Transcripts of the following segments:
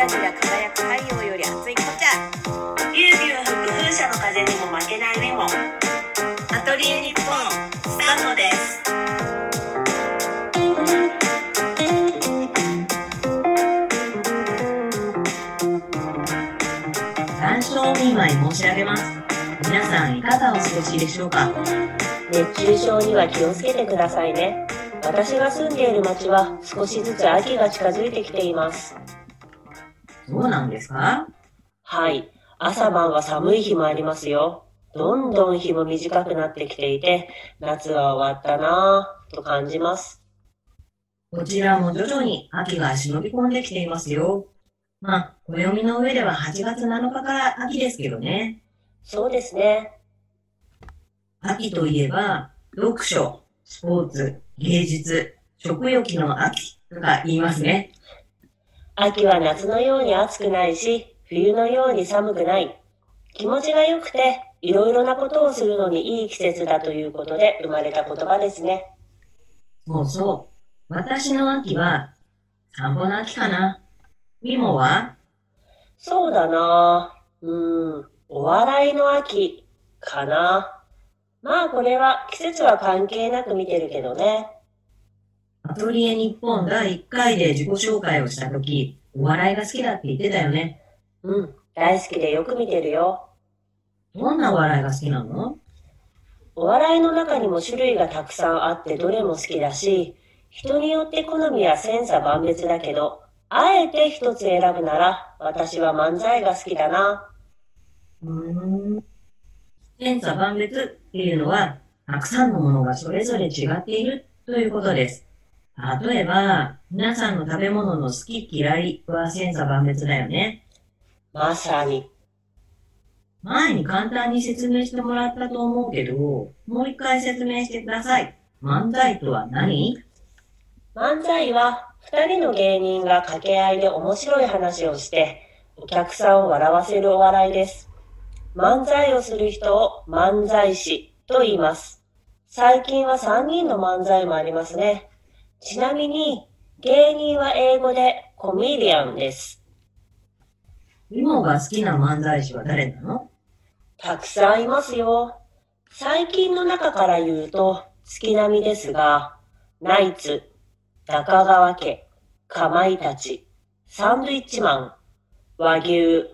ラキラ輝く太陽より熱いこちゃビュービュー吹く風車の風にも負けないメモアトリエ日本スタートです残暑お見舞い申し上げます。皆さんいかがお過ごしでしょうか熱中症には気をつけてくださいね私が住んでいる町は少しずつ秋が近づいてきていますそうなんですか？はい朝晩は寒い日もありますよどんどん日も短くなってきていて夏は終わったなぁと感じますこちらも徐々に秋が忍び込んできていますよ。まあ、暦の上では8月7日から秋ですけどね。そうですね秋といえば、読書、スポーツ、芸術、食欲の秋とか言いますね。秋は夏のように暑くないし冬のように寒くない気持ちが良くていろいろなことをするのにいい季節だということで生まれた言葉ですねそうそう。私の秋は、散歩の秋かな。みもは？そうだなぁ。うーん、お笑いの秋かな。まあこれは季節は関係なく見てるけどね。アトリエ日本第1回で自己紹介をしたとき、お笑いが好きだって言ってたよね。うん、大好きでよく見てるよ。どんなお笑いが好きなの？お笑いの中にも種類がたくさんあってどれも好きだし、人によって好みは千差万別だけど、あえて一つ選ぶなら私は漫才が好きだな。うーん。千差万別っていうのは、たくさんのものがそれぞれ違っているということです。例えば、皆さんの食べ物の好き嫌いは千差万別だよね。まさに。前に簡単に説明してもらったと思うけど、もう一回説明してください。漫才とは何？漫才は二人の芸人が掛け合いで面白い話をして、お客さんを笑わせるお笑いです。漫才をする人を漫才師と言います。最近は3人の漫才もありますね。ちなみに、芸人は英語でコメディアンです。リモが好きな漫才師は誰なの？たくさんいますよ。最近の中から言うと、月並みですが、ナイツ、中川家、かまいたち、サンドイッチマン、和牛、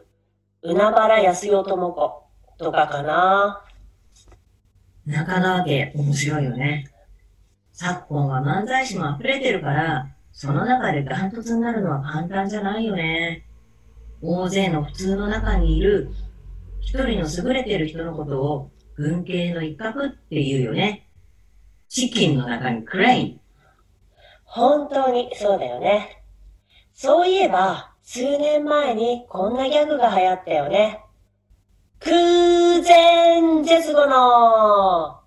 海原安代智子とかかな。中川家面白いよね。昨今は漫才師も溢れてるから、その中でダントツになるのは簡単じゃないよね。大勢の普通の中にいる一人の優れてる人のことを文系の一角って言うよね。チキンの中にクレイン。本当にそうだよね。そういえば、数年前にこんなギャグが流行ったよね。空前絶後の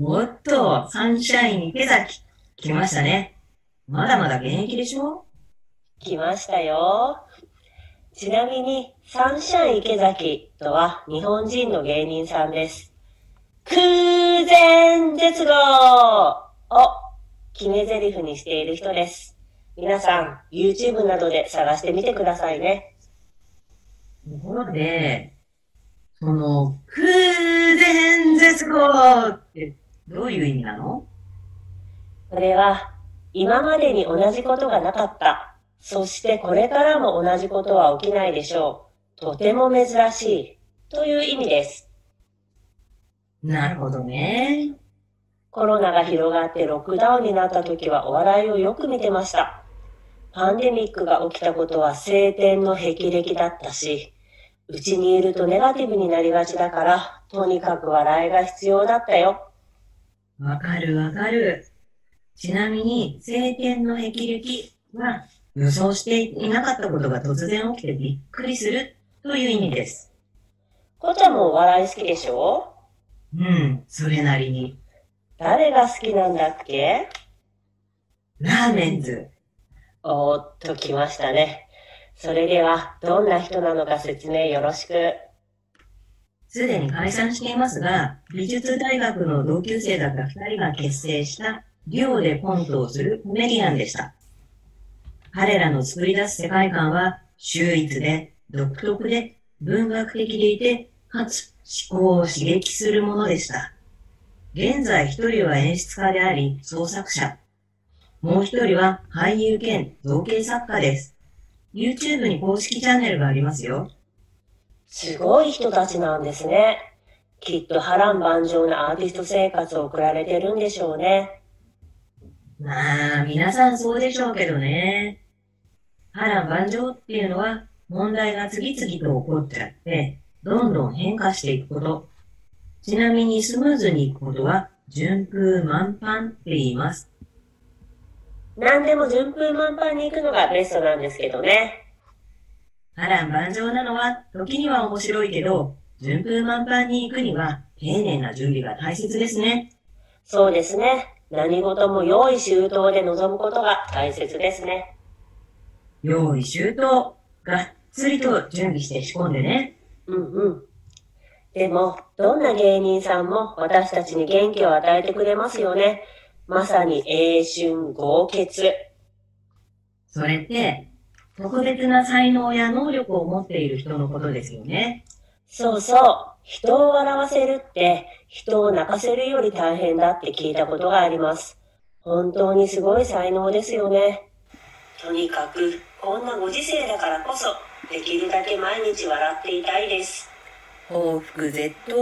おっと、サンシャイン池崎。来ましたね。まだまだ現役でしょ？来ましたよ。ちなみに、サンシャイン池崎とは日本人の芸人さんです。空前絶後を決め台詞にしている人です。皆さん、YouTube などで探してみてくださいね。ところで、その、空前絶後ってどういう意味なの？これは、今までに同じことがなかった。そしてこれからも同じことは起きないでしょう。とても珍しい。という意味です。なるほどね。コロナが広がってロックダウンになった時はお笑いをよく見てました。パンデミックが起きたことは晴天の霹靂だったし、うちにいるとネガティブになりがちだから、とにかく笑いが必要だったよ。わかるわかる。ちなみに、晴天の霹靂は予想していなかったことが突然起きてびっくりするという意味です。こちゃんもお笑い好きでしょ？うん、それなりに。誰が好きなんだっけ？ラーメンズ。おーっと来ましたね。それでは、どんな人なのか説明よろしく。すでに解散していますが、美術大学の同級生だった二人が結成した、デュオでコントをするコメディアンでした。彼らの作り出す世界観は、秀逸で、独特で、文学的でいて、かつ思考を刺激するものでした。現在一人は演出家であり、創作者。もう一人は俳優兼造形作家です。YouTube に公式チャンネルがありますよ。すごい人たちなんですね。きっと波乱万丈なアーティスト生活を送られてるんでしょうね。まあ、皆さんそうでしょうけどね。波乱万丈っていうのは問題が次々と起こっちゃって、どんどん変化していくこと。ちなみにスムーズにいくことは順風満帆って言います。何でも順風満帆に行くのがベストなんですけどね。波乱万丈なのは時には面白いけど、順風満帆に行くには丁寧な準備が大切ですね。そうですね。何事も用意周到で臨むことが大切ですね。用意周到。がっつりと準備して仕込んでね。うんうん。でも、どんな芸人さんも私たちに元気を与えてくれますよね。まさに英春豪傑。それって、特別な才能や能力を持っている人のことですよね。そうそう。人を笑わせるって、人を泣かせるより大変だって聞いたことがあります。本当にすごい才能ですよね。とにかく、こんなご時世だからこそ、できるだけ毎日笑っていたいです。報復絶倒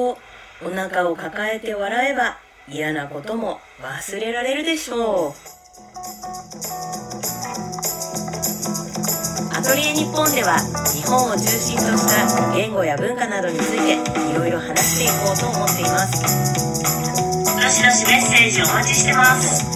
お腹を抱えて笑えば嫌なことも忘れられるでしょうトリエ日本では日本を中心とした言語や文化などについていろいろ話していこうと思っていますどしどしメッセージお待ちしてます。